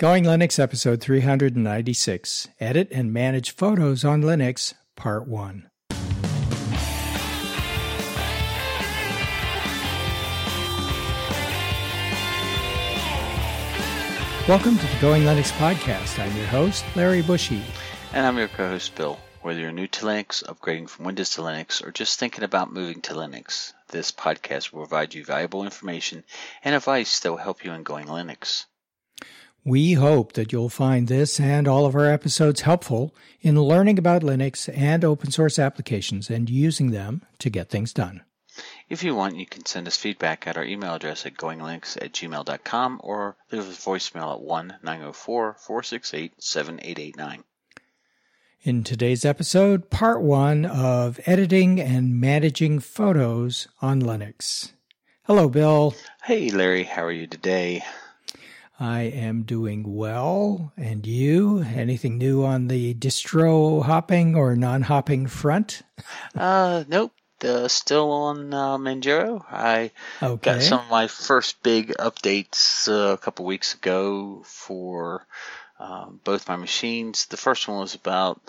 Going Linux episode 396 Edit and Manage Photos on Linux, Part 1. Welcome to the Going Linux podcast. I'm your host, Larry Bouchard. And I'm your co host, Bill. Whether you're new to Linux, upgrading from Windows to Linux, or just thinking about moving to Linux, this podcast will provide you valuable information and advice that will help you in going Linux. We hope that you'll find this and all of our episodes helpful in learning about Linux and open source applications and using them to get things done. If you want, you can send us feedback at our email address at goinglinux at gmail.com or leave us a voicemail at 1 904 468 7889. In today's episode, part one of editing and managing photos on Linux. Hello, Bill. Hey, Larry. How are you today? I am doing well. And you? Anything new on the distro hopping or non hopping front? uh, nope. Uh, still on uh, Manjaro. I okay. got some of my first big updates uh, a couple weeks ago for um, both my machines. The first one was about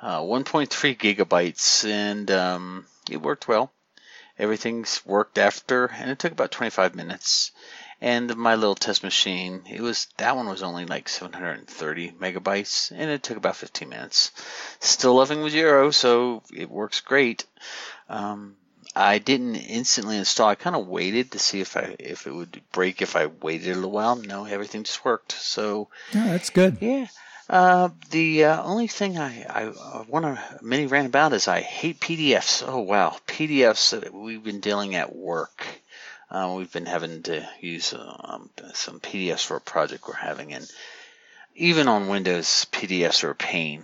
uh, 1.3 gigabytes, and um, it worked well. Everything's worked after, and it took about 25 minutes and my little test machine it was that one was only like 730 megabytes and it took about 15 minutes. Still loving Manjaro so it works great. Um, I didn't instantly install I kind of waited to see if I if it would break if I waited a little while. No everything just worked so. Yeah that's good. Yeah uh, the uh, only thing I, I, I want to mini rant about is I hate PDFs. Oh wow, PDFs that we've been dealing at work uh, we've been having to use um, some PDFs for a project we're having, and even on Windows, PDFs are a pain.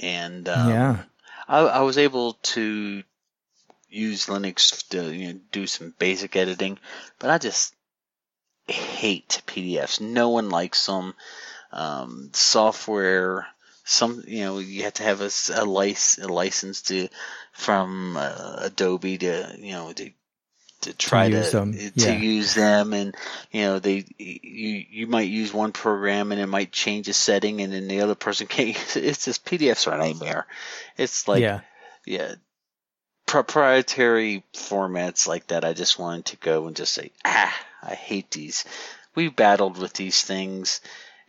And um, yeah, I, I, was able to use Linux to you know, do some basic editing, but I just hate PDFs. No one likes them. Um, software, some you know, you have to have a, a, license, a license to from uh, Adobe to you know to to try to, use, to, them. to yeah. use them and you know they you you might use one program and it might change a setting and then the other person can't use it. it's just pdfs are a nightmare it's like yeah yeah proprietary formats like that i just wanted to go and just say ah i hate these we battled with these things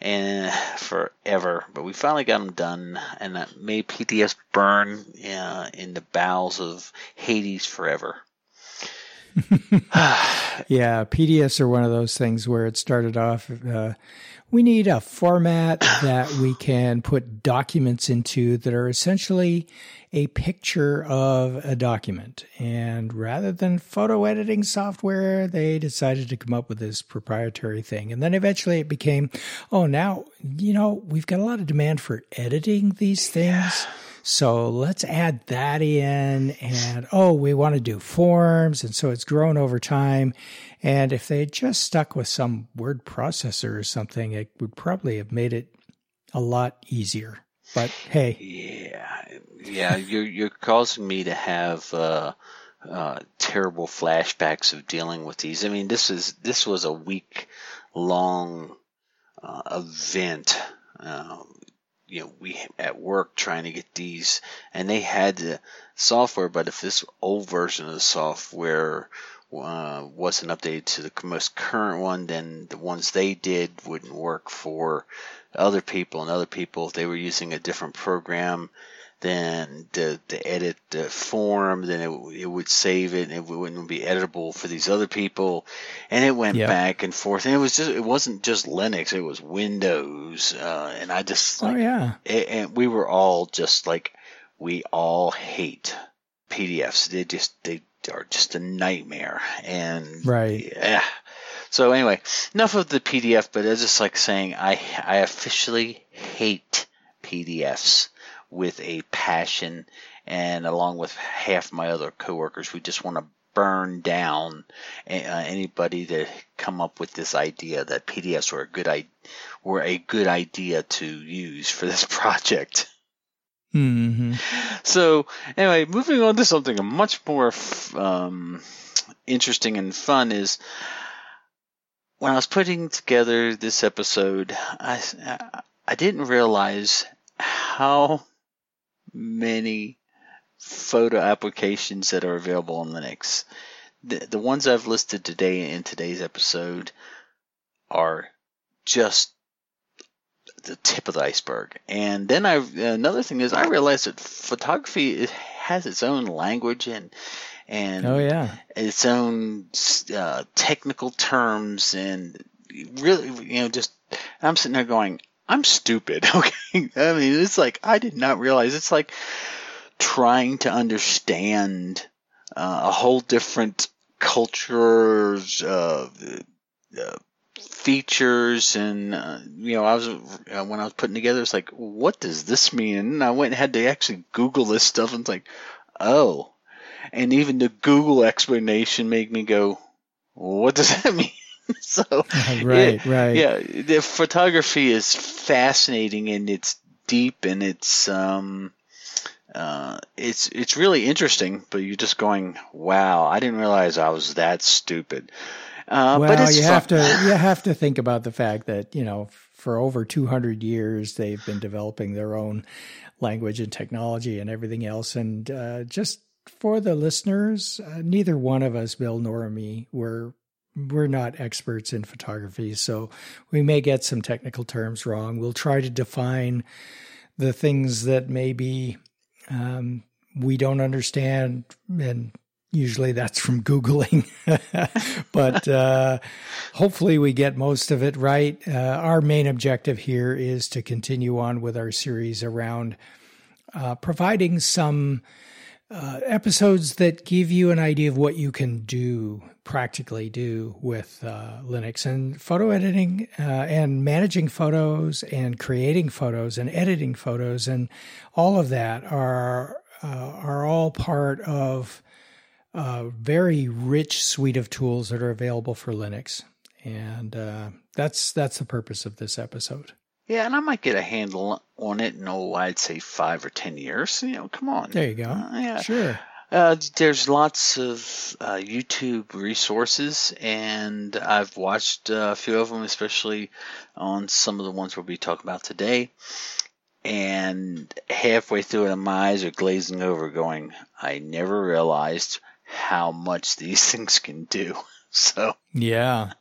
and forever but we finally got them done and that made pdfs burn uh, in the bowels of hades forever yeah, PDFs are one of those things where it started off. Uh, we need a format that we can put documents into that are essentially a picture of a document. And rather than photo editing software, they decided to come up with this proprietary thing. And then eventually it became, oh, now, you know, we've got a lot of demand for editing these things. Yeah so let's add that in. And oh, we want to do forms. And so it's grown over time. And if they had just stuck with some word processor or something, it would probably have made it a lot easier. But hey. Yeah. Yeah. you're, you're causing me to have, uh, uh, terrible flashbacks of dealing with these. I mean, this is this was a week long uh, event. Uh, you know we at work trying to get these and they had the software but if this old version of the software uh, wasn't updated to the most current one then the ones they did wouldn't work for other people and other people if they were using a different program then to, to edit the form, then it, it would save it and it wouldn't be editable for these other people. And it went yep. back and forth. And it was just, it wasn't just Linux, it was Windows. Uh, and I just, oh, like, oh, yeah. It, and we were all just like, we all hate PDFs. They just, they are just a nightmare. And, right. Yeah. So anyway, enough of the PDF, but it's just like saying I, I officially hate PDFs with a passion, and along with half my other coworkers, we just want to burn down uh, anybody that come up with this idea that PDFs were a good I- were a good idea to use for this project. Mm-hmm. So anyway, moving on to something much more um, interesting and fun is when I was putting together this episode, I, I didn't realize how many photo applications that are available on Linux. The, the ones I've listed today in today's episode are just the tip of the iceberg. And then I another thing is I realized that photography has its own language and and oh yeah its own uh, technical terms and really you know just I'm sitting there going I'm stupid okay? I mean it's like I did not realize. It's like trying to understand uh, a whole different cultures uh, uh, features and uh, you know I was uh, when I was putting together it's like what does this mean? And I went and had to actually Google this stuff and it's like oh. And even the Google explanation made me go, "What does that mean?" so right, yeah, right, yeah. The photography is fascinating and it's deep and it's um, uh, it's it's really interesting. But you're just going, "Wow, I didn't realize I was that stupid." Uh, well, but you fun. have to you have to think about the fact that you know for over 200 years they've been developing their own language and technology and everything else, and uh, just for the listeners, uh, neither one of us, Bill nor me, were we're not experts in photography, so we may get some technical terms wrong. We'll try to define the things that maybe um, we don't understand, and usually that's from Googling. but uh, hopefully, we get most of it right. Uh, our main objective here is to continue on with our series around uh, providing some uh, episodes that give you an idea of what you can do, practically do with uh, Linux and photo editing uh, and managing photos and creating photos and editing photos and all of that are uh, are all part of a very rich suite of tools that are available for Linux, and uh, that's that's the purpose of this episode. Yeah, and I might get a handle on it in, oh, I'd say five or ten years. You know, come on. There you go. Uh, yeah. Sure. Uh, there's lots of uh, YouTube resources, and I've watched uh, a few of them, especially on some of the ones we'll be talking about today. And halfway through it, my eyes are glazing over, going, I never realized how much these things can do. So, yeah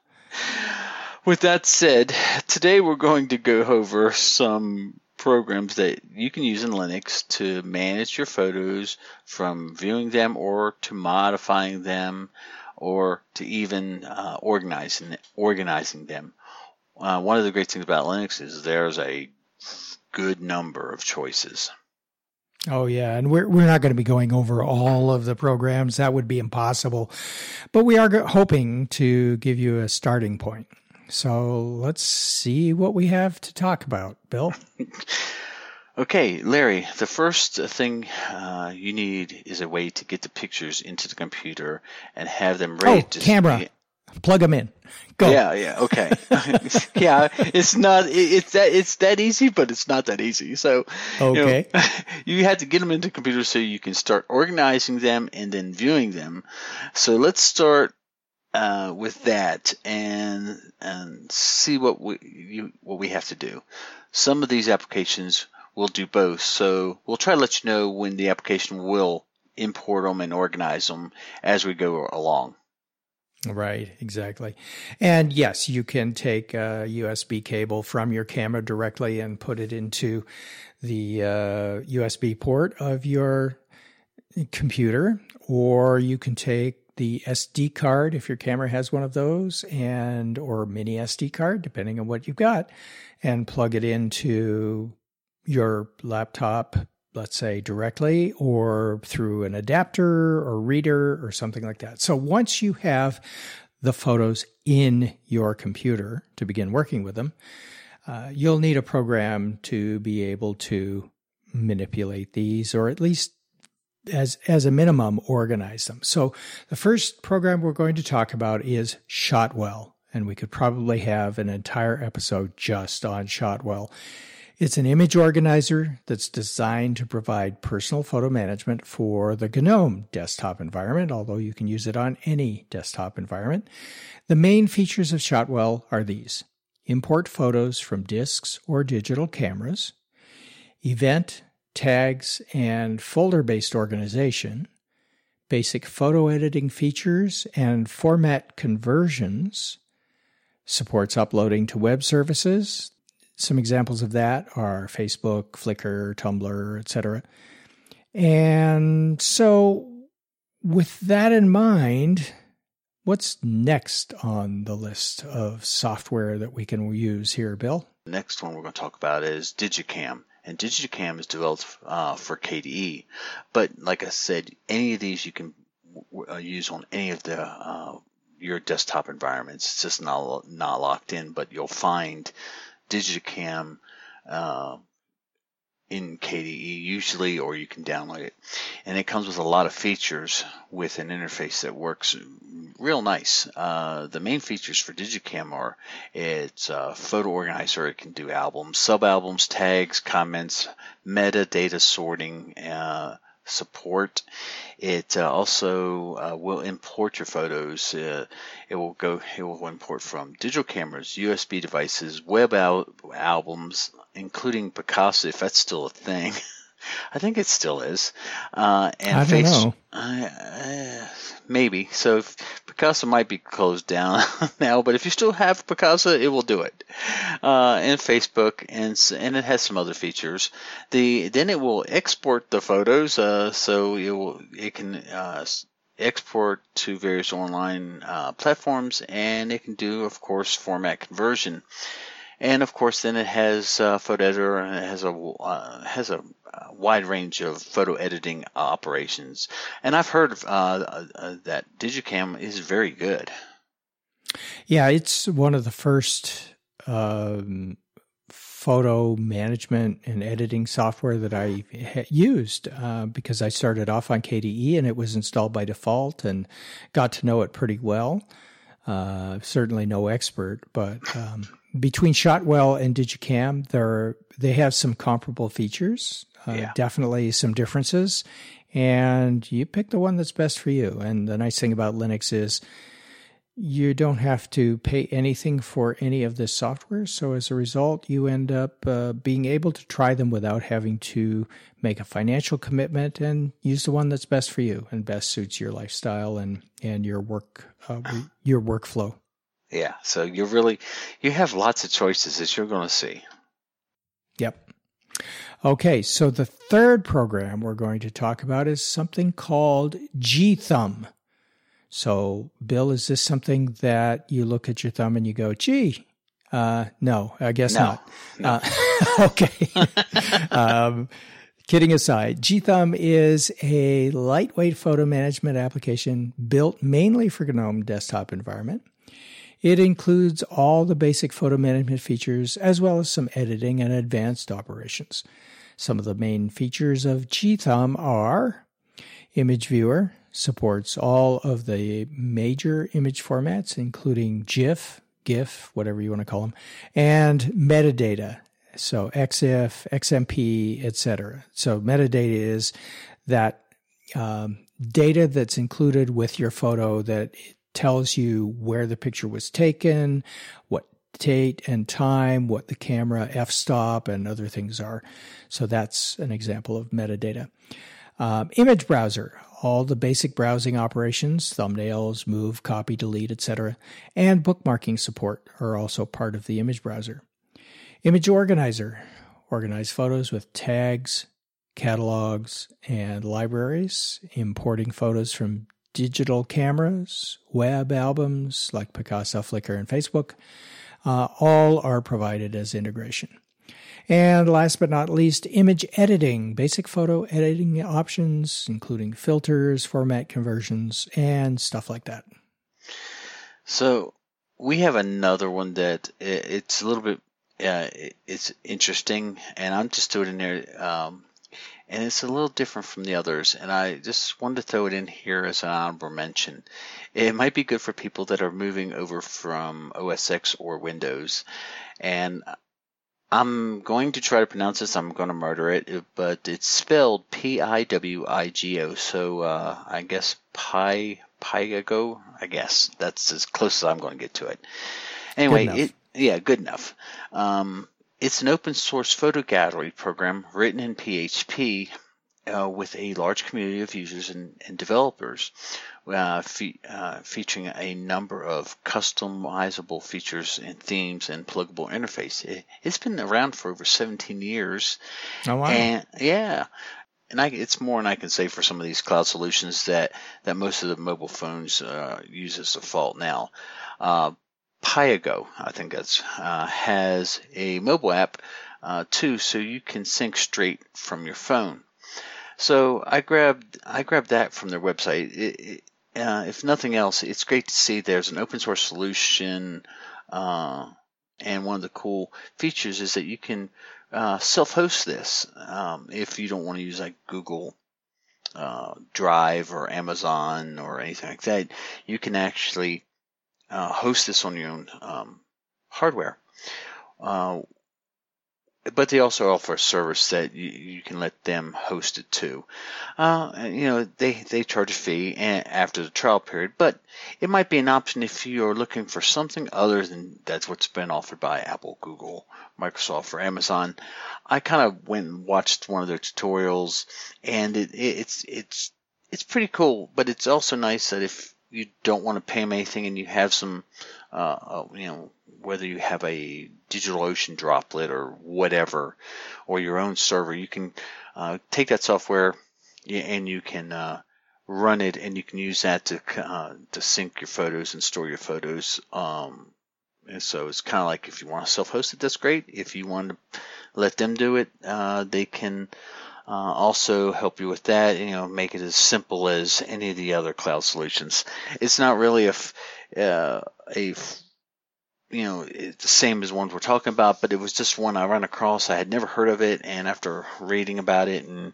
with that said, today we're going to go over some programs that you can use in Linux to manage your photos from viewing them or to modifying them or to even uh, organizing organizing them. Uh, one of the great things about Linux is there's a good number of choices. Oh yeah, and we're we're not going to be going over all of the programs. That would be impossible. But we are hoping to give you a starting point. So let's see what we have to talk about, Bill. okay, Larry, the first thing uh, you need is a way to get the pictures into the computer and have them ready oh, to camera. See. Plug them in. Go. Yeah, yeah, okay. yeah, it's not it's that it's that easy, but it's not that easy. So, okay. You, know, you have to get them into the computer so you can start organizing them and then viewing them. So, let's start uh, with that and and see what we you, what we have to do. Some of these applications will do both, so we'll try to let you know when the application will import them and organize them as we go along. Right, exactly. And yes, you can take a USB cable from your camera directly and put it into the uh, USB port of your computer, or you can take the SD card if your camera has one of those and or mini SD card depending on what you've got and plug it into your laptop let's say directly or through an adapter or reader or something like that. So once you have the photos in your computer to begin working with them, uh, you'll need a program to be able to manipulate these or at least as as a minimum organize them. So the first program we're going to talk about is Shotwell, and we could probably have an entire episode just on Shotwell. It's an image organizer that's designed to provide personal photo management for the GNOME desktop environment, although you can use it on any desktop environment. The main features of Shotwell are these import photos from disks or digital cameras, event, tags, and folder based organization, basic photo editing features and format conversions, supports uploading to web services. Some examples of that are Facebook, Flickr, Tumblr, etc. And so, with that in mind, what's next on the list of software that we can use here, Bill? The next one we're going to talk about is digiKam. And digiKam is developed uh, for KDE. But like I said, any of these you can uh, use on any of the uh, your desktop environments. It's just not not locked in, but you'll find digiKam uh, in KDE usually, or you can download it. And it comes with a lot of features with an interface that works real nice. Uh, the main features for digiKam are it's a photo organizer. It can do albums, sub albums, tags, comments, metadata sorting. Uh, support. It uh, also uh, will import your photos. Uh, it will go. It will import from digital cameras, USB devices, web al- albums, including Picasa, if that's still a thing. I think it still is. Uh, and I face, don't know. Uh, maybe. So Picasa might be closed down now, but if you still have Picasa, it will do it. Uh, and Facebook, and and it has some other features. The then it will export the photos, uh, so it will it can uh, export to various online uh, platforms, and it can do, of course, format conversion and of course then it has a photo editor and it has a uh, has a wide range of photo editing operations and i've heard uh, uh, that digiKam is very good yeah it's one of the first um, photo management and editing software that I used uh, because I started off on KDE and it was installed by default and got to know it pretty well. Uh, certainly no expert, but um, between Shotwell and digiKam, there they have some comparable features. Uh, yeah. Definitely some differences, and you pick the one that's best for you. And the nice thing about Linux is you don't have to pay anything for any of this software. So as a result, you end up uh, being able to try them without having to make a financial commitment and use the one that's best for you and best suits your lifestyle and and your work uh, your workflow. Yeah, so you're really you have lots of choices as you're going to see. Yep. Okay, so the third program we're going to talk about is something called GThumb. So, Bill, is this something that you look at your thumb and you go, gee, uh, no, I guess no, not. No. Uh, okay. um, kidding aside, GThumb is a lightweight photo management application built mainly for GNOME desktop environment. It includes all the basic photo management features as well as some editing and advanced operations. Some of the main features of GThumb are Image Viewer supports all of the major image formats, including GIF, GIF, whatever you want to call them, and metadata. So EXIF, XMP, etc. So metadata is that um, data that's included with your photo that tells you where the picture was taken, what date and time, what the camera f stop and other things are. So that's an example of metadata. Um, image browser, all the basic browsing operations, thumbnails, move, copy, delete, etc., and bookmarking support are also part of the image browser. Image organizer, organize photos with tags, catalogs, and libraries, importing photos from digital cameras, web albums like Picasa, Flickr, and Facebook, uh, all are provided as integration. And last but not least, image editing, basic photo editing options, including filters, format conversions, and stuff like that. So we have another one that it's a little bit uh, it's interesting, and I'm just doing it in there. Um, and it's a little different from the others. And I just wanted to throw it in here as an honorable mention. It might be good for people that are moving over from OS X or Windows. And I'm going to try to pronounce this. I'm going to murder it, but it's spelled P-I-W-I-G-O. So uh, I guess Pi Pygo. I guess that's as close as I'm going to get to it. Anyway, it yeah, good enough. Um, it's an open source photo gallery program written in PHP uh, with a large community of users and, and developers, uh, fe- uh, featuring a number of customizable features and themes and pluggable interface. It, has been around for over 17 years. Oh wow! And yeah, and I, it's more than I can say for some of these cloud solutions that that most of the mobile phones uh, use as default now. Pyago, I think that's uh, has a mobile app uh, too, so you can sync straight from your phone. So I grabbed I grabbed that from their website. It, it, uh, if nothing else, it's great to see there's an open source solution, uh, and one of the cool features is that you can uh, self-host this um, if you don't want to use like Google uh, Drive or Amazon or anything like that. You can actually uh, host this on your own um, hardware. Uh, but they also offer a service that you, you, can let them host it too. Uh, you know, they, they charge a fee after the trial period, but it might be an option if you are looking for something other than that's what's been offered by Apple, Google, Microsoft, or Amazon. I kind of went and watched one of their tutorials, and it, it, it's it's it's pretty cool. But it's also nice that if you don't want to pay them anything and you have some, uh, uh you know, whether you have a DigitalOcean droplet or whatever, or your own server, you can uh, take that software and you can uh, run it, and you can use that to uh, to sync your photos and store your photos. Um, and so it's kind of like if you want to self-host it, that's great. If you want to let them do it, uh, they can. Uh, also help you with that, you know, make it as simple as any of the other cloud solutions. It's not really a, uh, a you know, the same as ones we're talking about, but it was just one I ran across. I had never heard of it, and after reading about it and,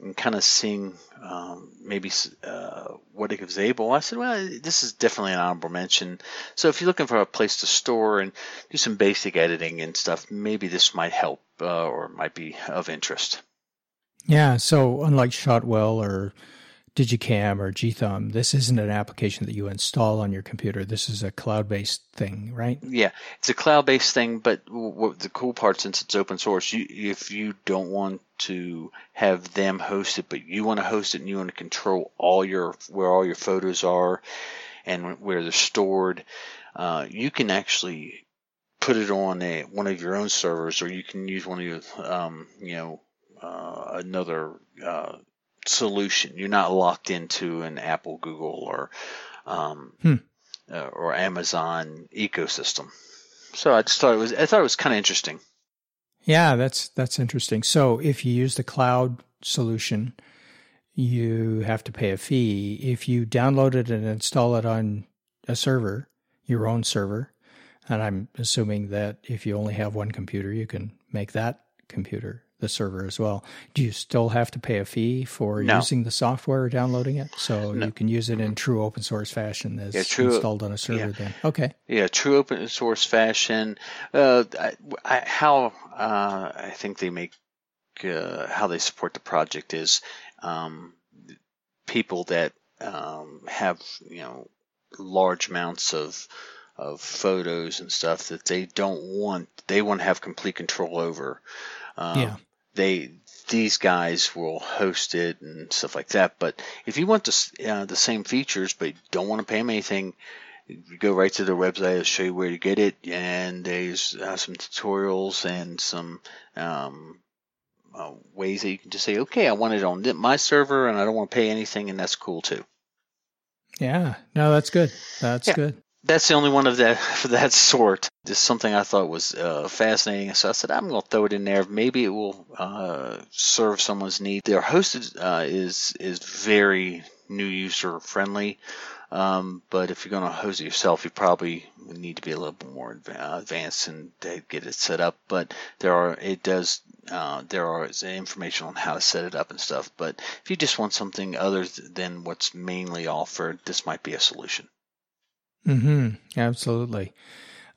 and kind of seeing um, maybe uh, what it was able, I said, well, this is definitely an honorable mention. So if you're looking for a place to store and do some basic editing and stuff, maybe this might help uh, or might be of interest. Yeah. So unlike Shotwell or digiKam or Gthumb, this isn't an application that you install on your computer. This is a cloud-based thing, right? Yeah, it's a cloud-based thing. But the cool part, since it's open source, you, if you don't want to have them host it, but you want to host it and you want to control all your where all your photos are and where they're stored, uh, you can actually put it on a one of your own servers, or you can use one of your, um, you know, uh, another uh, solution. You're not locked into an Apple, Google, or um, hmm. uh, or Amazon ecosystem. So I just thought it was I thought it was kind of interesting. Yeah, that's that's interesting. So if you use the cloud solution, you have to pay a fee. If you download it and install it on a server, your own server, and I'm assuming that if you only have one computer, you can make that computer the server as well. Do you still have to pay a fee for no. using the software or downloading it? So no. you can use it in true open source fashion as yeah, true, installed on a server. Yeah. Then okay. Yeah, true open source fashion. Uh, I, I, how uh, I think they make uh, how they support the project is um, people that um, have you know large amounts of of photos and stuff that they don't want they want to have complete control over. Um, yeah they these guys will host it and stuff like that. But if you want the uh, the same features but don't want to pay them anything, you go right to their website. It'll show you where to get it, and there's uh, some tutorials and some um, uh, ways that you can just say, okay, I want it on my server, and I don't want to pay anything, and that's cool too. Yeah, no, that's good. That's yeah. good that's the only one of that for that sort. Just something I thought was uh, fascinating. So I said I'm going to throw it in there. Maybe it will uh, serve someone's need. Their hosted uh, is is very new user friendly. Um, but if you're going to host it yourself, you probably need to be a little bit more advanced and get it set up. But there are it does uh, there are information on how to set it up and stuff. But if you just want something other than what's mainly offered, this might be a solution. Hmm. Absolutely.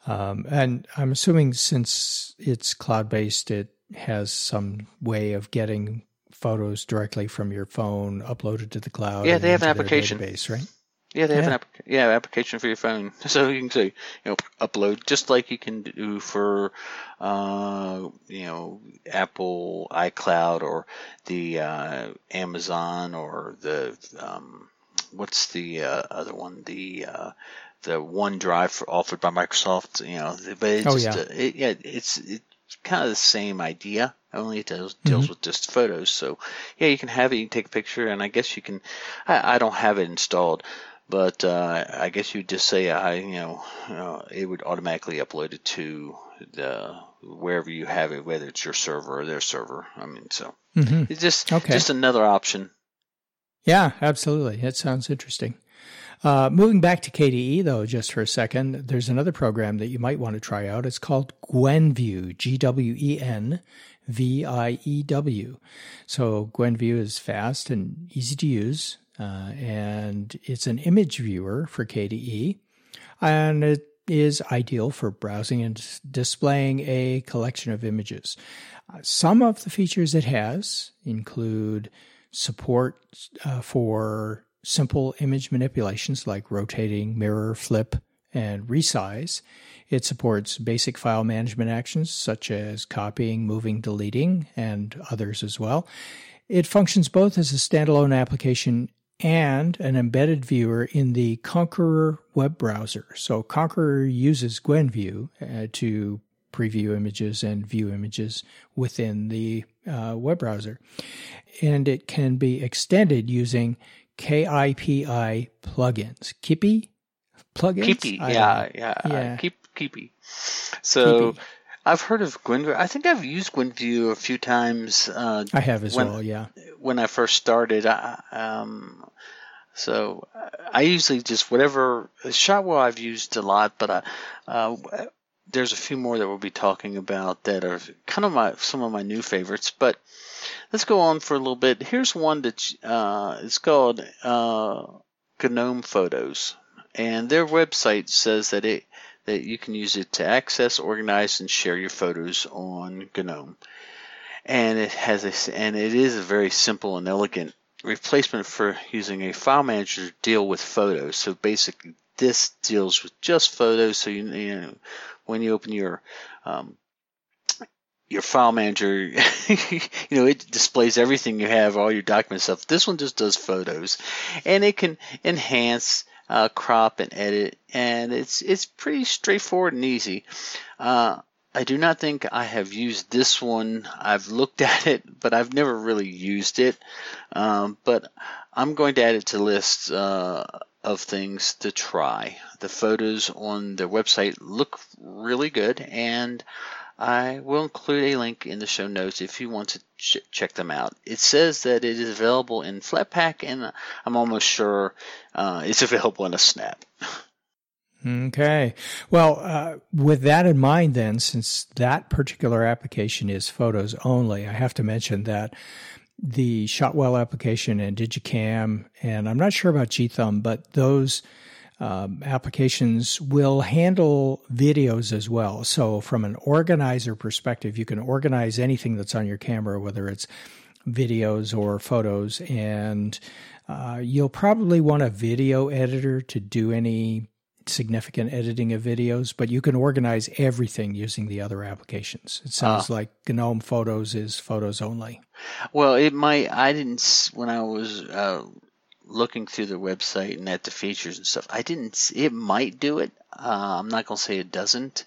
Um, and I'm assuming since it's cloud based, it has some way of getting photos directly from your phone uploaded to the cloud. Yeah, they have an application base, right? Yeah, they have yeah. an app- yeah application for your phone, so you can say you know upload just like you can do for uh, you know Apple iCloud or the uh, Amazon or the um, what's the uh, other one the uh, the OneDrive offered by Microsoft. You know, but it's oh, just, yeah. It, yeah, it's it's kind of the same idea. Only it deals, deals mm-hmm. with just photos. So yeah, you can have it. You can take a picture, and I guess you can. I, I don't have it installed but uh, I guess you'd just say I, you know, uh, it would automatically upload it to the wherever you have it, whether it's your server or their server. I mean, so mm-hmm. it's just okay. just another option. Yeah, absolutely. That sounds interesting. Uh, moving back to KDE though, just for a second, there's another program that you might want to try out. It's called Gwenview, G W E N V I E W. So Gwenview is fast and easy to use. Uh, and it's an image viewer for KDE, and it is ideal for browsing and displaying a collection of images. Uh, some of the features it has include support uh, for simple image manipulations like rotating, mirror, flip, and resize. It supports basic file management actions such as copying, moving, deleting, and others as well. It functions both as a standalone application and an embedded viewer in the Konqueror web browser. So Konqueror uses Gwenview uh, to preview images and view images within the uh, web browser. And it can be extended using KIPI plugins. Kippy plugins? Kippy, yeah, yeah, yeah. Keep, Kippy. So Kippy. I've heard of Gwenview. I think I've used Gwenview a few times. Uh, I have as when, well, yeah. When I first started, I, um, so I usually just whatever Shotwell I've used a lot, but I, uh, there's a few more that we'll be talking about that are kind of my some of my new favorites. But let's go on for a little bit. Here's one that uh, it's called uh, GNOME Photos, and their website says that it that you can use it to access, organize, and share your photos on GNOME. And it has a, and it is a very simple and elegant replacement for using a file manager to deal with photos. So basically, this deals with just photos. So you, you know, when you open your um, your file manager, you know, it displays everything you have, all your document stuff. This one just does photos, and it can enhance uh, crop and edit, and it's it's pretty straightforward and easy. Uh, I do not think I have used this one. I've looked at it, but I've never really used it. Um, but I'm going to add it to lists uh, of things to try. The photos on their website look really good, and I will include a link in the show notes if you want to ch- check them out. It says that it is available in Flatpak, and I'm almost sure uh, it's available in a snap. Okay. Well, uh, with that in mind, then, since that particular application is photos only, I have to mention that the Shotwell application and digiKam, and I'm not sure about GThumb, but those um, applications will handle videos as well. So, from an organizer perspective, you can organize anything that's on your camera, whether it's videos or photos, and uh, you'll probably want a video editor to do any significant editing of videos, but you can organize everything using the other applications. It sounds uh, like GNOME Photos is photos only. Well, it might. I didn't when I was uh, looking through the website and at the features and stuff, I didn't. See, It might do it. Uh, I'm not gonna say it doesn't,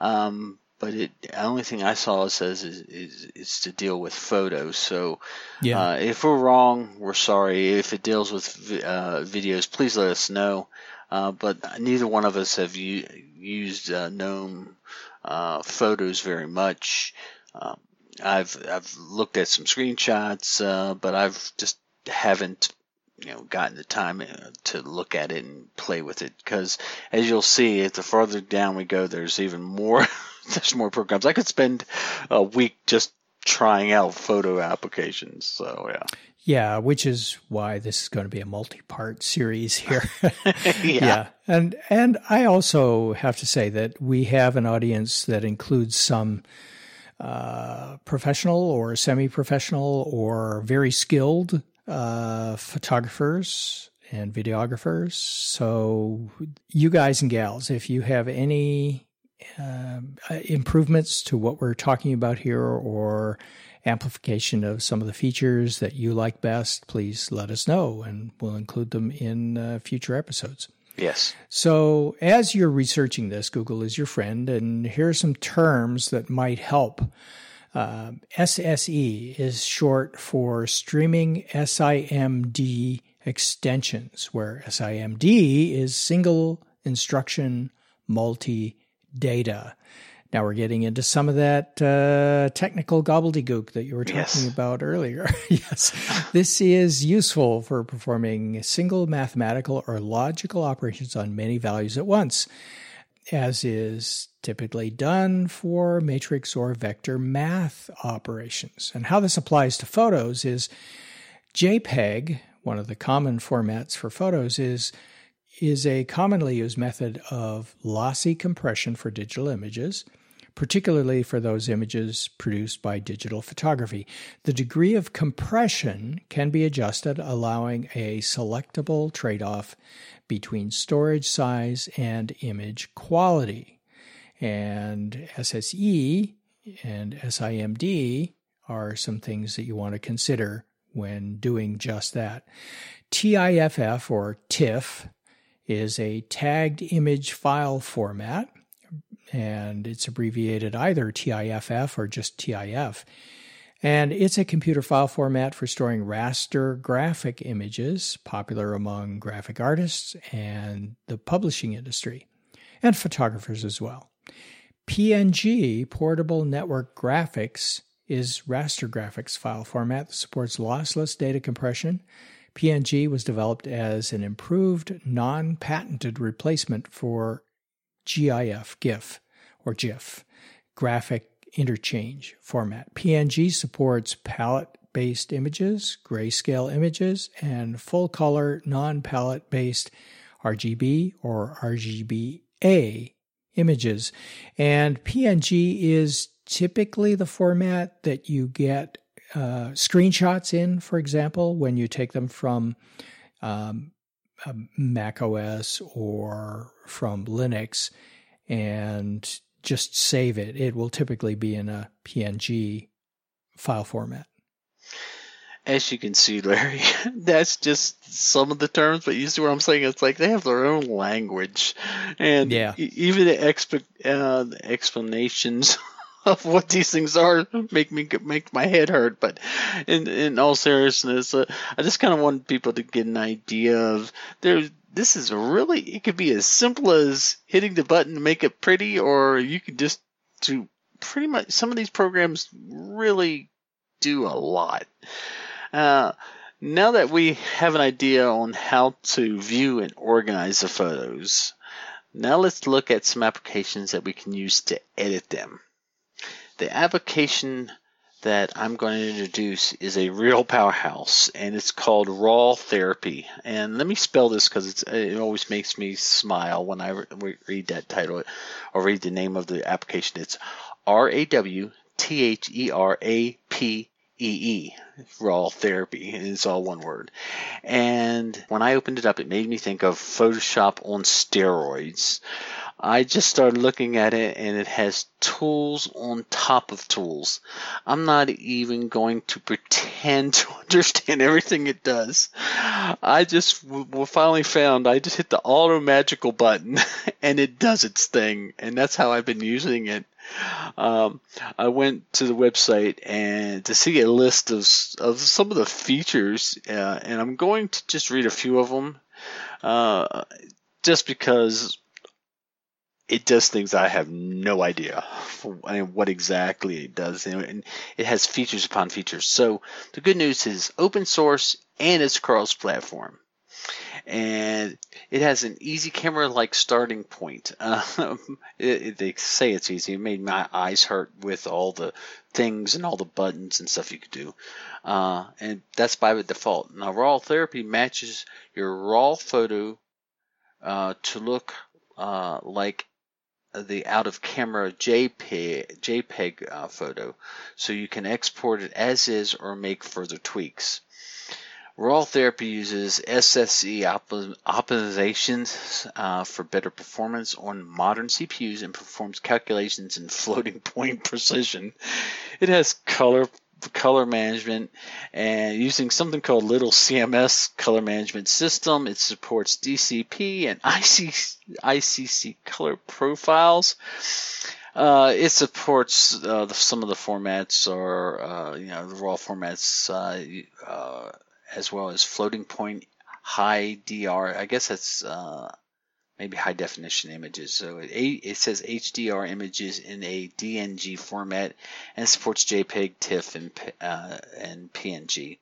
um, but it. The only thing I saw says is is, is to deal with photos. So, yeah. Uh, if we're wrong, we're sorry. If it deals with uh, videos, please let us know. Uh, but neither one of us have u- used uh, GNOME uh, photos very much. Um, I've I've looked at some screenshots, uh, but I've just haven't you know gotten the time uh, to look at it and play with it because as you'll see the farther down we go there's even more there's more programs i could spend a week just trying out photo applications so yeah Yeah, which is why this is going to be a multi-part series here. yeah. yeah. And and I also have to say that we have an audience that includes some uh, professional or semi-professional or very skilled uh, photographers and videographers. So you guys and gals, if you have any uh, improvements to what we're talking about here or amplification of some of the features that you like best, please let us know and we'll include them in uh, future episodes. Yes. So, as you're researching this, Google is your friend, and here are some terms that might help. Uh, SSE is short for Streaming SIMD Extensions, where SIMD is Single Instruction Multi Data. Now we're getting into some of that uh, technical gobbledygook that you were talking yes. about earlier. yes, this is useful for performing single mathematical or logical operations on many values at once, as is typically done for matrix or vector math operations. And how this applies to photos is JPEG, one of the common formats for photos, is is a commonly used method of lossy compression for digital images, particularly for those images produced by digital photography. The degree of compression can be adjusted, allowing a selectable trade off between storage size and image quality. And SSE and SIMD are some things that you want to consider when doing just that. TIFF or TIFF is a tagged image file format, and it's abbreviated either TIFF or just TIF. And it's a computer file format for storing raster graphic images, popular among graphic artists and the publishing industry, and photographers as well. PNG, Portable Network Graphics, is raster graphics file format that supports lossless data compression PNG was developed as an improved, non patented replacement for GIF, GIF, or GIF, graphic interchange format. PNG supports palette based images, grayscale images, and full color, non palette based RGB or RGBA images. And PNG is typically the format that you get uh, screenshots in, for example, when you take them from um, Mac OS or from Linux and just save it. It will typically be in a PNG file format. As you can see, Larry, that's just some of the terms, but you see what I'm saying? It's like they have their own language, and yeah. even the exp- uh, explanations of what these things are make me make my head hurt. But in in all seriousness, uh, I just kind of want people to get an idea of there. This is really it could be as simple as hitting the button to make it pretty, or you could just do pretty much some of these programs really do a lot. Uh, now that we have an idea on how to view and organize the photos, now let's look at some applications that we can use to edit them. The application that I'm going to introduce is a real powerhouse, and it's called RawTherapee. And let me spell this because it always makes me smile when I re- read that title or read the name of the application. It's R A W T H E R A P E E, RawTherapee, and it's all one word. And when I opened it up, it made me think of Photoshop on steroids. I just started looking at it and it has tools on top of tools. I'm not even going to pretend to understand everything it does. I just we finally found I just hit the auto magical button and it does its thing, and that's how I've been using it. Um, I went to the website and to see a list of of some of the features, uh, and I'm going to just read a few of them, uh, just because it does things I have no idea what exactly it does, and it has features upon features. So the good news is open source and it's cross-platform. and it has an easy camera-like starting point. Um, it, it, they say it's easy. It made my eyes hurt with all the things and all the buttons and stuff you could do, uh, and that's by default. Now, RawTherapee matches your raw photo uh, to look uh, like the out of camera JPEG, JPEG uh, photo, so you can export it as is or make further tweaks. RawTherapee uses SSE optimizations uh, for better performance on modern CPUs and performs calculations in floating point precision. It has color color management and using something called Little CMS color management system. It supports DCP and IC, ICC color profiles. Uh, it supports uh, the, some of the formats or uh, you know the raw formats uh, uh, as well as floating point high DR. I guess that's uh, maybe high definition images. So it, it says HDR images in a DNG format and supports JPEG, TIFF, and, uh, and PNG.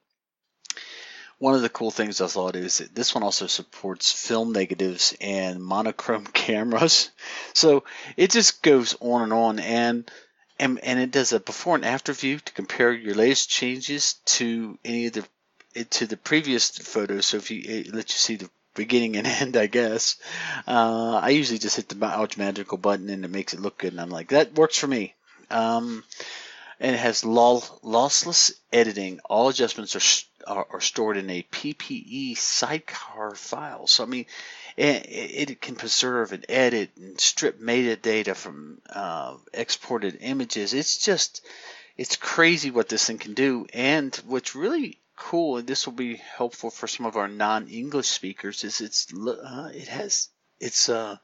One of the cool things I thought is that this one also supports film negatives and monochrome cameras. So it just goes on and on and and, and it does a before and after view to compare your latest changes to any of the to the previous photos. So if you it lets you see the beginning and end, I guess. Uh, I usually just hit the ouch magical button and it makes it look good, and I'm like, that works for me. Um, and it has lossless editing. All adjustments are, are, are stored in a PP3 sidecar file. So I mean, it, it can preserve and edit and strip metadata from uh, exported images. It's just it's crazy what this thing can do. And what's really cool, and this will be helpful for some of our non-English speakers, is it's uh, it has it's uh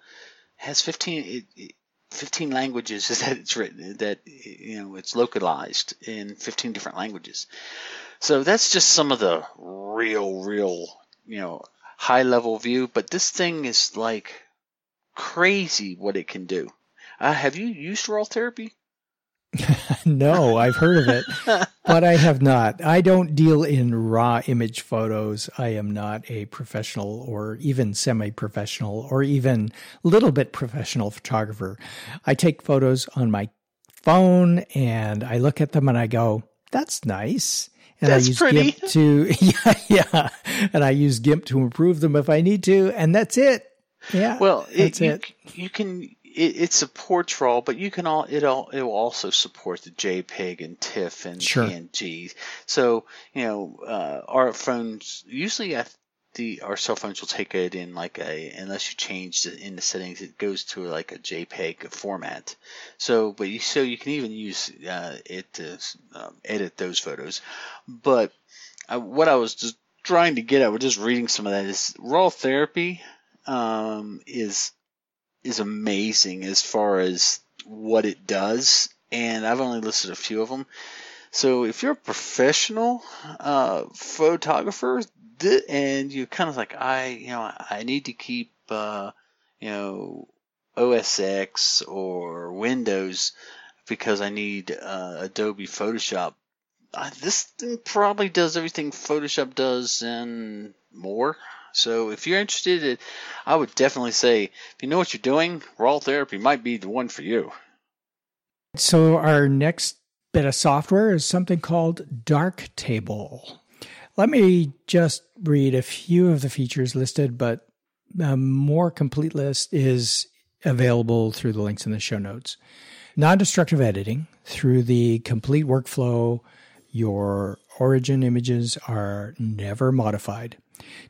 has 15 it, it, 15 languages that it's written that you know it's localized in 15 different languages. So that's just some of the real real you know high level view, but this thing is like crazy what it can do. Uh, have you used RawTherapee? no, I've heard of it, but I have not. I don't deal in raw image photos. I am not a professional or even semi professional or even little bit professional photographer. I take photos on my phone and I look at them and I go, that's nice. And that's I use pretty. GIMP to, yeah, yeah. And I use GIMP to improve them if I need to. And that's it. Yeah. Well, that's it, it. You, you can it, it, supports RAW, but you can all it all it will also support the JPEG and TIFF and sure. PNG. So you know, uh, our phones usually at the our cell phones will take it in like a unless you change the, in the settings, it goes to like a JPEG format. So, but you so you can even use uh, it to um, edit those photos. But uh, what I was just trying to get at, we're just reading some of that is RawTherapee um, is is amazing as far as what it does, and I've only listed a few of them. So if you're a professional uh, photographer th- and you're kind of like I, you know, I need to keep, uh, you know, OS X or Windows because I need uh, Adobe Photoshop. This thing probably does everything Photoshop does and more. So if you're interested, I would definitely say if you know what you're doing, RawTherapee might be the one for you. So our next bit of software is something called Darktable. Let me just read a few of the features listed, but a more complete list is available through the links in the show notes. Non destructive editing through the complete workflow, your origin images are never modified.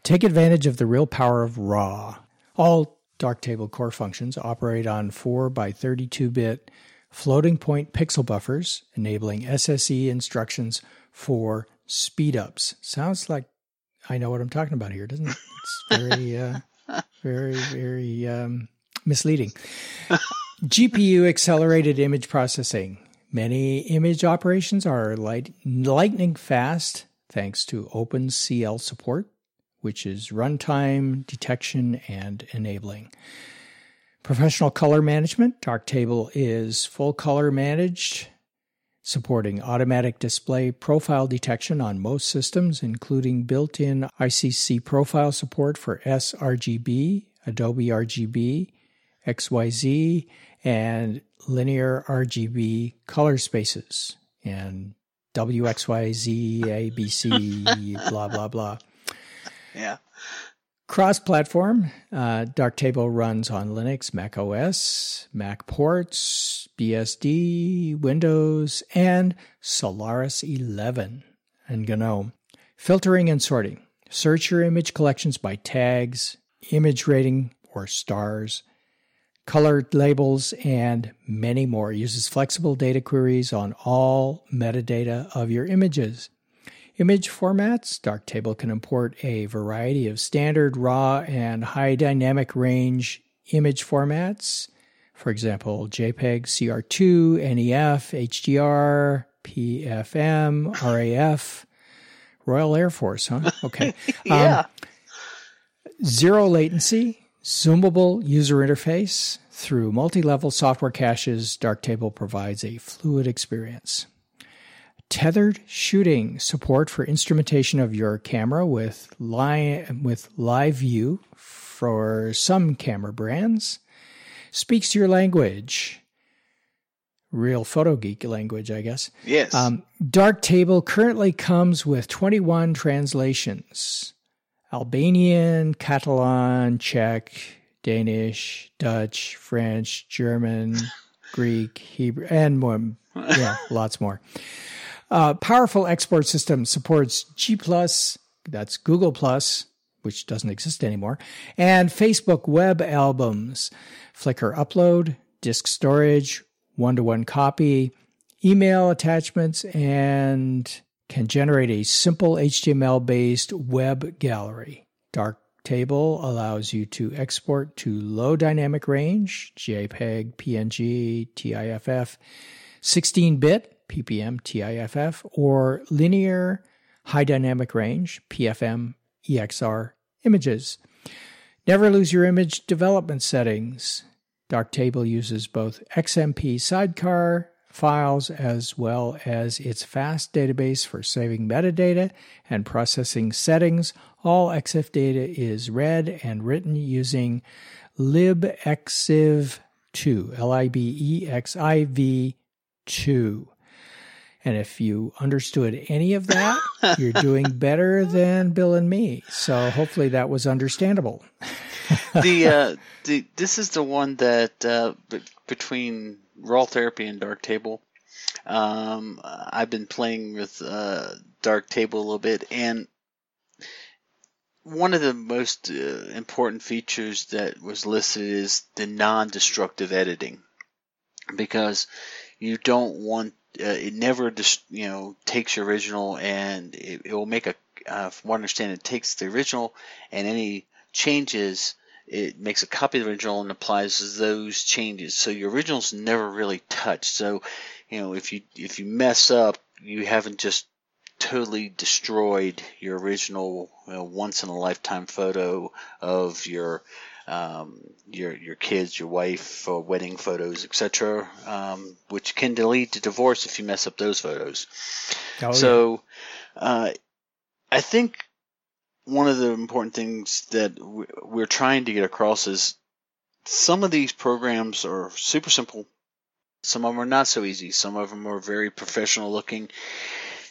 Take advantage of the real power of RAW. All Darktable core functions operate on 4 by 32 bit floating point pixel buffers, enabling SSE instructions for speedups. Sounds like I know what I'm talking about here, doesn't it? It's very, uh, very, very um, misleading. GPU accelerated image processing. Many image operations are light, lightning fast thanks to OpenCL support which is runtime, detection, and enabling. Professional color management. Darktable is full color managed. supporting automatic display profile detection on most systems, including built in ICC profile support for sRGB, Adobe RGB, XYZ, and linear RGB color spaces, and WXYZ, ABC, blah, blah, blah. Yeah. Cross platform, uh, Darktable runs on Linux, Mac OS, MacPorts, BSD, Windows, and Solaris 11 and GNOME. Filtering and sorting. Search your image collections by tags, image rating or stars, colored labels, and many more. Uses flexible data queries on all metadata of your images. Image formats Darktable can import a variety of standard, raw, and high dynamic range image formats. For example, JPEG, CR2, NEF, HDR, PFM, RAF, Royal Air Force, huh? Okay. yeah. Um, zero latency, zoomable user interface. Through multi level software caches, Darktable provides a fluid experience. Tethered shooting support for instrumentation of your camera with, li- with live view for some camera brands. Speaks your language. Real photo geek language, I guess. Yes. Um, Darktable currently comes with 21 translations Albanian, Catalan, Czech, Danish, Dutch, French, German, Greek, Hebrew, and more. Yeah, lots more. Uh, powerful export system supports G that's Google which doesn't exist anymore, and Facebook web albums, Flickr upload, disk storage, one to one copy, email attachments, and can generate a simple HTML based web gallery. Darktable allows you to export to low dynamic range, JPEG, PNG, TIFF, 16 bit, ppm TIFF, or linear high dynamic range PFM EXR images. Never lose your image development settings. Darktable uses both XMP sidecar files as well as its fast database for saving metadata and processing settings. All EXIF data is read and written using libexiv2, L I B E X I V 2. And if you understood any of that, you're doing better than Bill and me. So hopefully that was understandable. the, uh, the this is the one that uh, b- between RawTherapee and Darktable. Um, I've been playing with uh, Darktable a little bit, and one of the most uh, important features that was listed is the non-destructive editing, because you don't want uh, it never just you know takes your original and it, it will make a uh, from what I understand it takes the original and any changes it makes a copy of the original and applies those changes. So your original's never really touched. So you know if you if you mess up you haven't just totally destroyed your original you know, once in a lifetime photo of your um, your your kids, your wife, uh, wedding photos, etc., um, which can lead to divorce if you mess up those photos. Oh, so, yeah. uh, I think one of the important things that we're trying to get across is some of these programs are super simple. Some of them are not so easy. Some of them are very professional looking.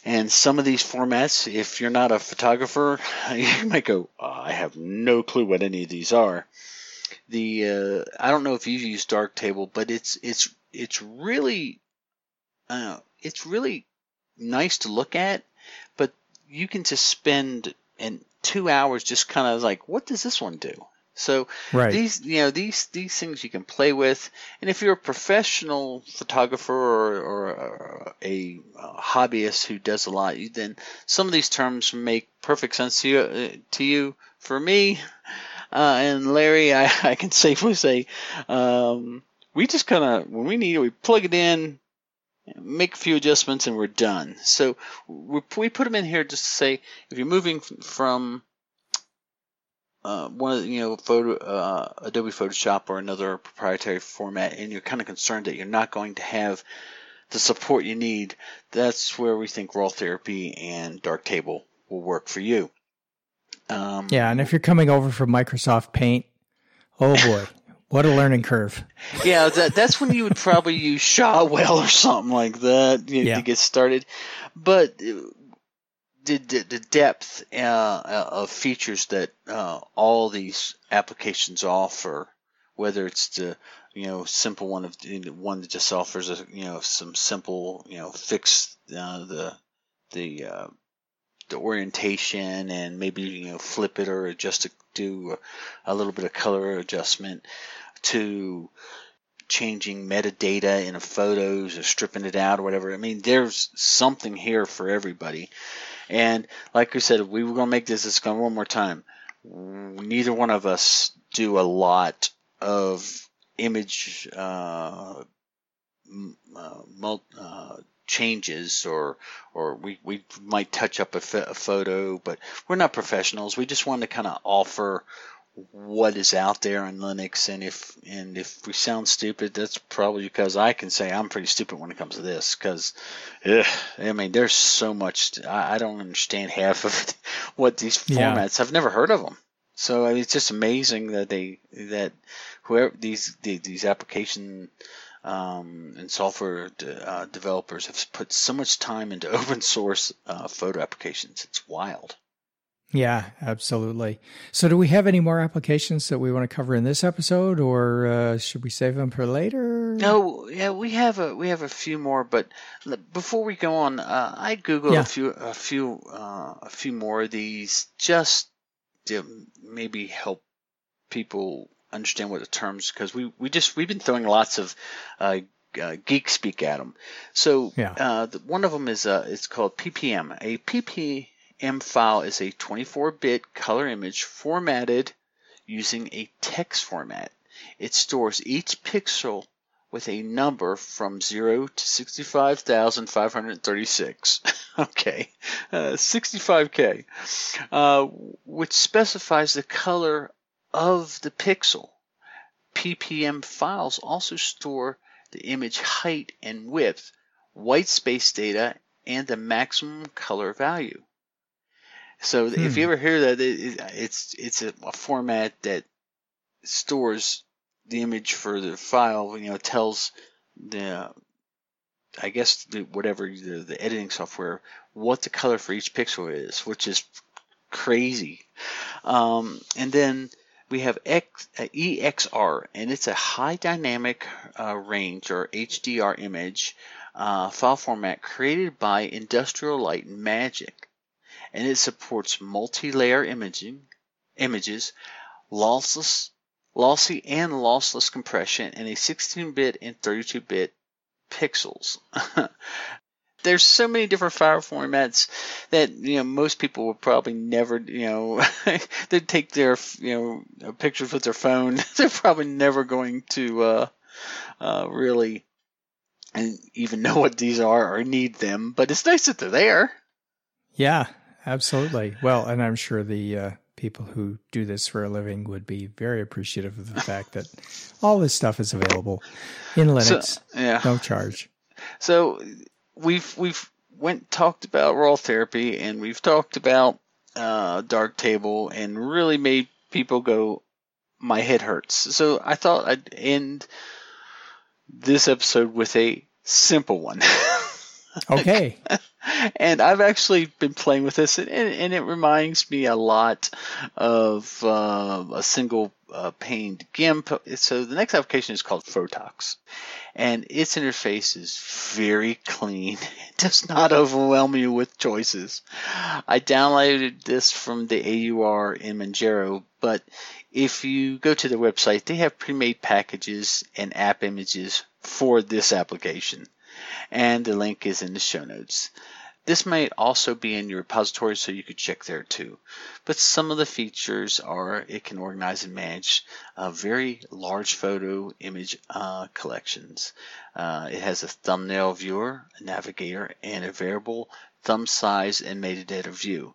And some of these formats, if you're not a photographer, you might go, oh, I have no clue what any of these are the uh, I don't know if you use Darktable, but it's it's it's really uh, it's really nice to look at, but you can just spend and two hours just kind of like, what does this one do? So right. these you know these these things you can play with, and if you're a professional photographer or, or a, a, hobbyist who does a lot, then some of these terms make perfect sense to you. Uh, to you. For me, uh, and Larry, I, I, can safely say, um, we just kind of, when we need it, we plug it in, make a few adjustments, and we're done. So we, we put them in here just to say if you're moving from uh, one of the, you know photo uh, Adobe Photoshop or another proprietary format, and you're kind of concerned that you're not going to have the support you need, that's where we think RawTherapee and Darktable will work for you. Um, yeah, and if you're coming over from Microsoft Paint, oh boy, what a learning curve. yeah, that, that's when you would probably use Shotwell or something like that you know, yeah. to get started. But the, the, the depth uh, uh, of features that uh, all these applications offer, whether it's the you know simple one of one that just offers a you know some simple you know fix uh, the the uh, the orientation and maybe you know flip it or adjust it, do a, a little bit of color adjustment to changing metadata in photos or stripping it out or whatever. I mean, there's something here for everybody. And like we said, we were going to make this, going one more time. Neither one of us do a lot of image uh, uh, uh, changes or or we, we might touch up a, a photo, but we're not professionals. We just want to kind of offer what is out there in Linux, and if and if we sound stupid, that's probably because I can say I'm pretty stupid when it comes to this. Because, I mean, there's so much I, I, don't understand half of it, what these formats. Yeah. I've never heard of them. So I mean, it's just amazing that they that whoever these these application um, and software de, uh, developers have put so much time into open source uh, photo applications. It's wild. Yeah, absolutely. So, do we have any more applications that we want to cover in this episode, or uh, should we save them for later? No, yeah, we have a we have a few more, but before we go on, uh, I googled yeah. a few a few uh, a few more of these just to maybe help people understand what the terms because we we just we've been throwing lots of uh, uh, geek speak at them. So yeah. uh, the, one of them is uh, it's called PPM. A PP M file is a 24-bit color image formatted using a text format. It stores each pixel with a number from 0 to 65,536. okay, uh, 65K, uh, which specifies the color of the pixel. PPM files also store the image height and width, white space data, and the maximum color value. So hmm. if you ever hear that, it, it's it's a, a, format that stores the image for the file. You know, tells the I guess the, whatever the, the editing software what the color for each pixel is, which is crazy. Um, and then we have X, uh, EXR, and it's a high dynamic uh, range or HDR image uh, file format created by Industrial Light and Magic and it supports multi-layer imaging, images, lossless, lossy and lossless compression, and a 16-bit and 32-bit pixels. There's so many different file formats that you know most people would probably never you know they take their you know pictures with their phone. They're probably never going to uh, uh, really and even know what these are or need them. But it's nice that they're there. Yeah, absolutely. Well, and I'm sure the uh, people who do this for a living would be very appreciative of the fact that all this stuff is available in Linux, so, yeah. no charge. So we've we've went talked about RawTherapee and we've talked about uh, Darktable and really made people go, my head hurts. So I thought I'd end this episode with a simple one. Okay. and I've actually been playing with this, and, and it reminds me a lot of uh, a single uh, paned GIMP. So the next application is called Fotoxx, and its interface is very clean. It does not overwhelm you with choices. I downloaded this from the AUR in Manjaro, but if you go to the website, they have pre-made packages and app images for this application and the link is in the show notes. This might also be in your repository, so you could check there too. But some of the features are it can organize and manage uh, very large photo image uh, collections. Uh, it has a thumbnail viewer, a navigator, and a variable thumb size and metadata view.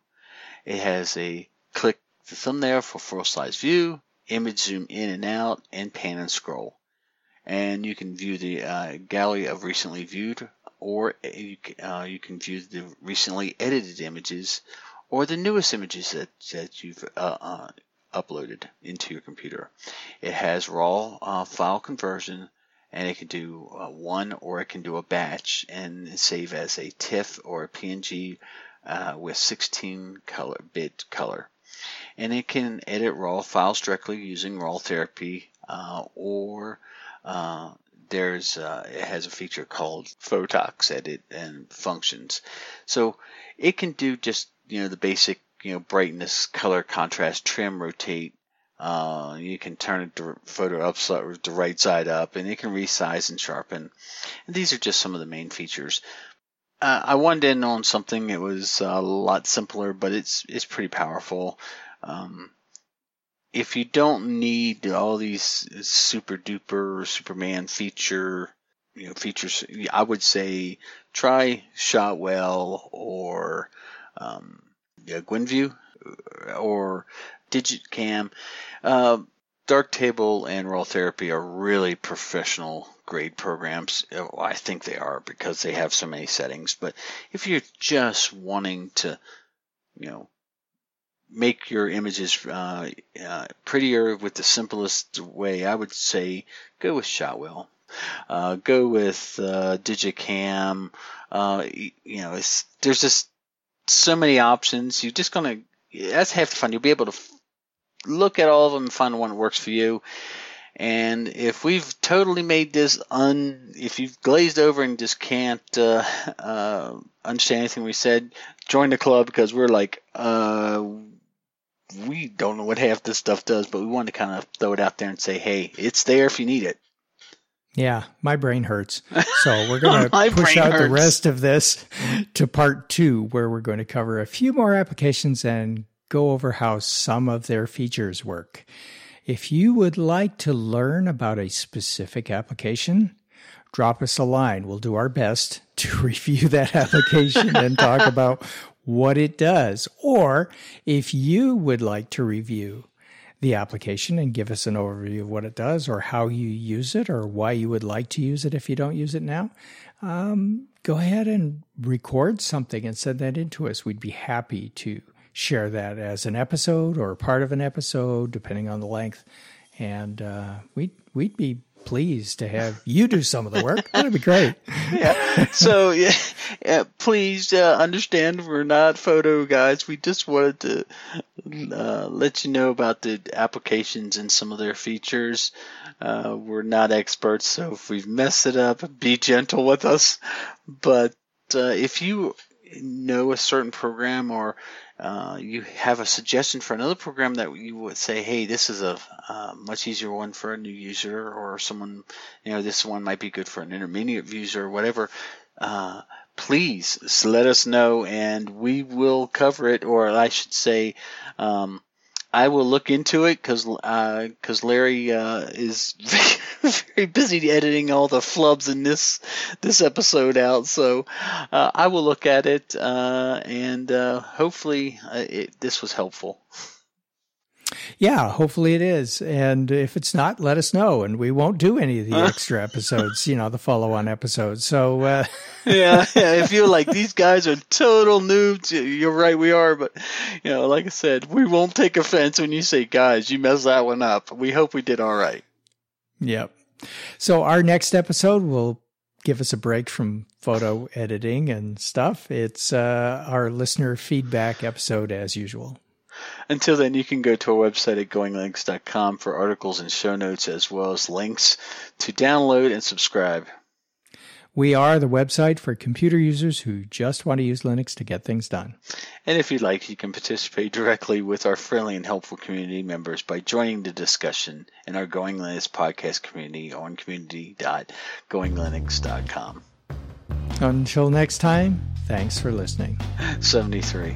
It has a click the thumbnail for full size view, image zoom in and out, and pan and scroll and you can view the uh, gallery of recently viewed or you, uh, you can view the recently edited images or the newest images that, that you've uh, uh, uploaded into your computer. It has raw uh, file conversion and it can do uh, one or it can do a batch and save as a TIFF or a PNG with 16 color bit color. And it can edit raw files directly using RawTherapee uh, or uh, there's uh, it has a feature called Fotoxx edit and functions. So it can do just you know the basic you know brightness, color, contrast, trim, rotate. Uh, you can turn to photo up the right side up, and it can resize and sharpen. And these are just some of the main features. Uh, I wanted in on something. that was a lot simpler, but it's it's pretty powerful. Um, if you don't need all these super duper Superman feature, you know, features, I would say try Shotwell or um, yeah, Gwenview or digiKam. Uh, Darktable and RawTherapee are really professional grade programs. I think they are because they have so many settings. But if you're just wanting to, you know, make your images uh, uh, prettier with the simplest way, I would say go with Shotwell. Uh, go with uh, digiKam. Uh, you know, there's just so many options. You're just gonna that's half the fun. You'll be able to f- look at all of them and find one that works for you. And if we've totally made this un, if you've glazed over and just can't uh, uh, understand anything we said, join the club because we're like, uh, we don't know what half this stuff does, but we want to kind of throw it out there and say, hey, it's there if you need it. Yeah, my brain hurts. So we're going to push out hurts. the rest of this to part two, where we're going to cover a few more applications and go over how some of their features work. If you would like to learn about a specific application, drop us a line. We'll do our best to review that application and talk about what it does. Or if you would like to review the application and give us an overview of what it does or how you use it or why you would like to use it if you don't use it now, um, go ahead and record something and send that in to us. We'd be happy to share that as an episode or part of an episode, depending on the length. And uh, we'd, we'd be pleased to have you do some of the work. That'd be great. yeah. So yeah, yeah please uh, understand we're not photo guys. We just wanted to uh, let you know about the applications and some of their features. Uh, we're not experts, so if we've messed it up, be gentle with us. But uh, if you know a certain program or uh, you have a suggestion for another program that you would say, hey, this is a uh, much easier one for a new user or someone, you know, this one might be good for an intermediate user or whatever, uh, please let us know and we will cover it, or I should say, um, I will look into it because because uh, Larry uh, is very busy editing all the flubs in this this episode out. So uh, I will look at it uh, and uh, hopefully uh, it, this was helpful. Yeah, hopefully it is. And if it's not, let us know, and we won't do any of the extra episodes. You know, the follow-on episodes. So uh... yeah, yeah. If you're like these guys are total noobs, you're right. We are, but you know, like I said, we won't take offense when you say, "Guys, you messed that one up." We hope we did all right. Yep. So our next episode will give us a break from photo editing and stuff. It's uh, our listener feedback episode as usual. Until then, you can go to our website at goinglinux.com for articles and show notes, as well as links to download and subscribe. We are the website for computer users who just want to use Linux to get things done. And if you'd like, you can participate directly with our friendly and helpful community members by joining the discussion in our Going Linux podcast community on community.goinglinux.com. Until next time, thanks for listening. 73.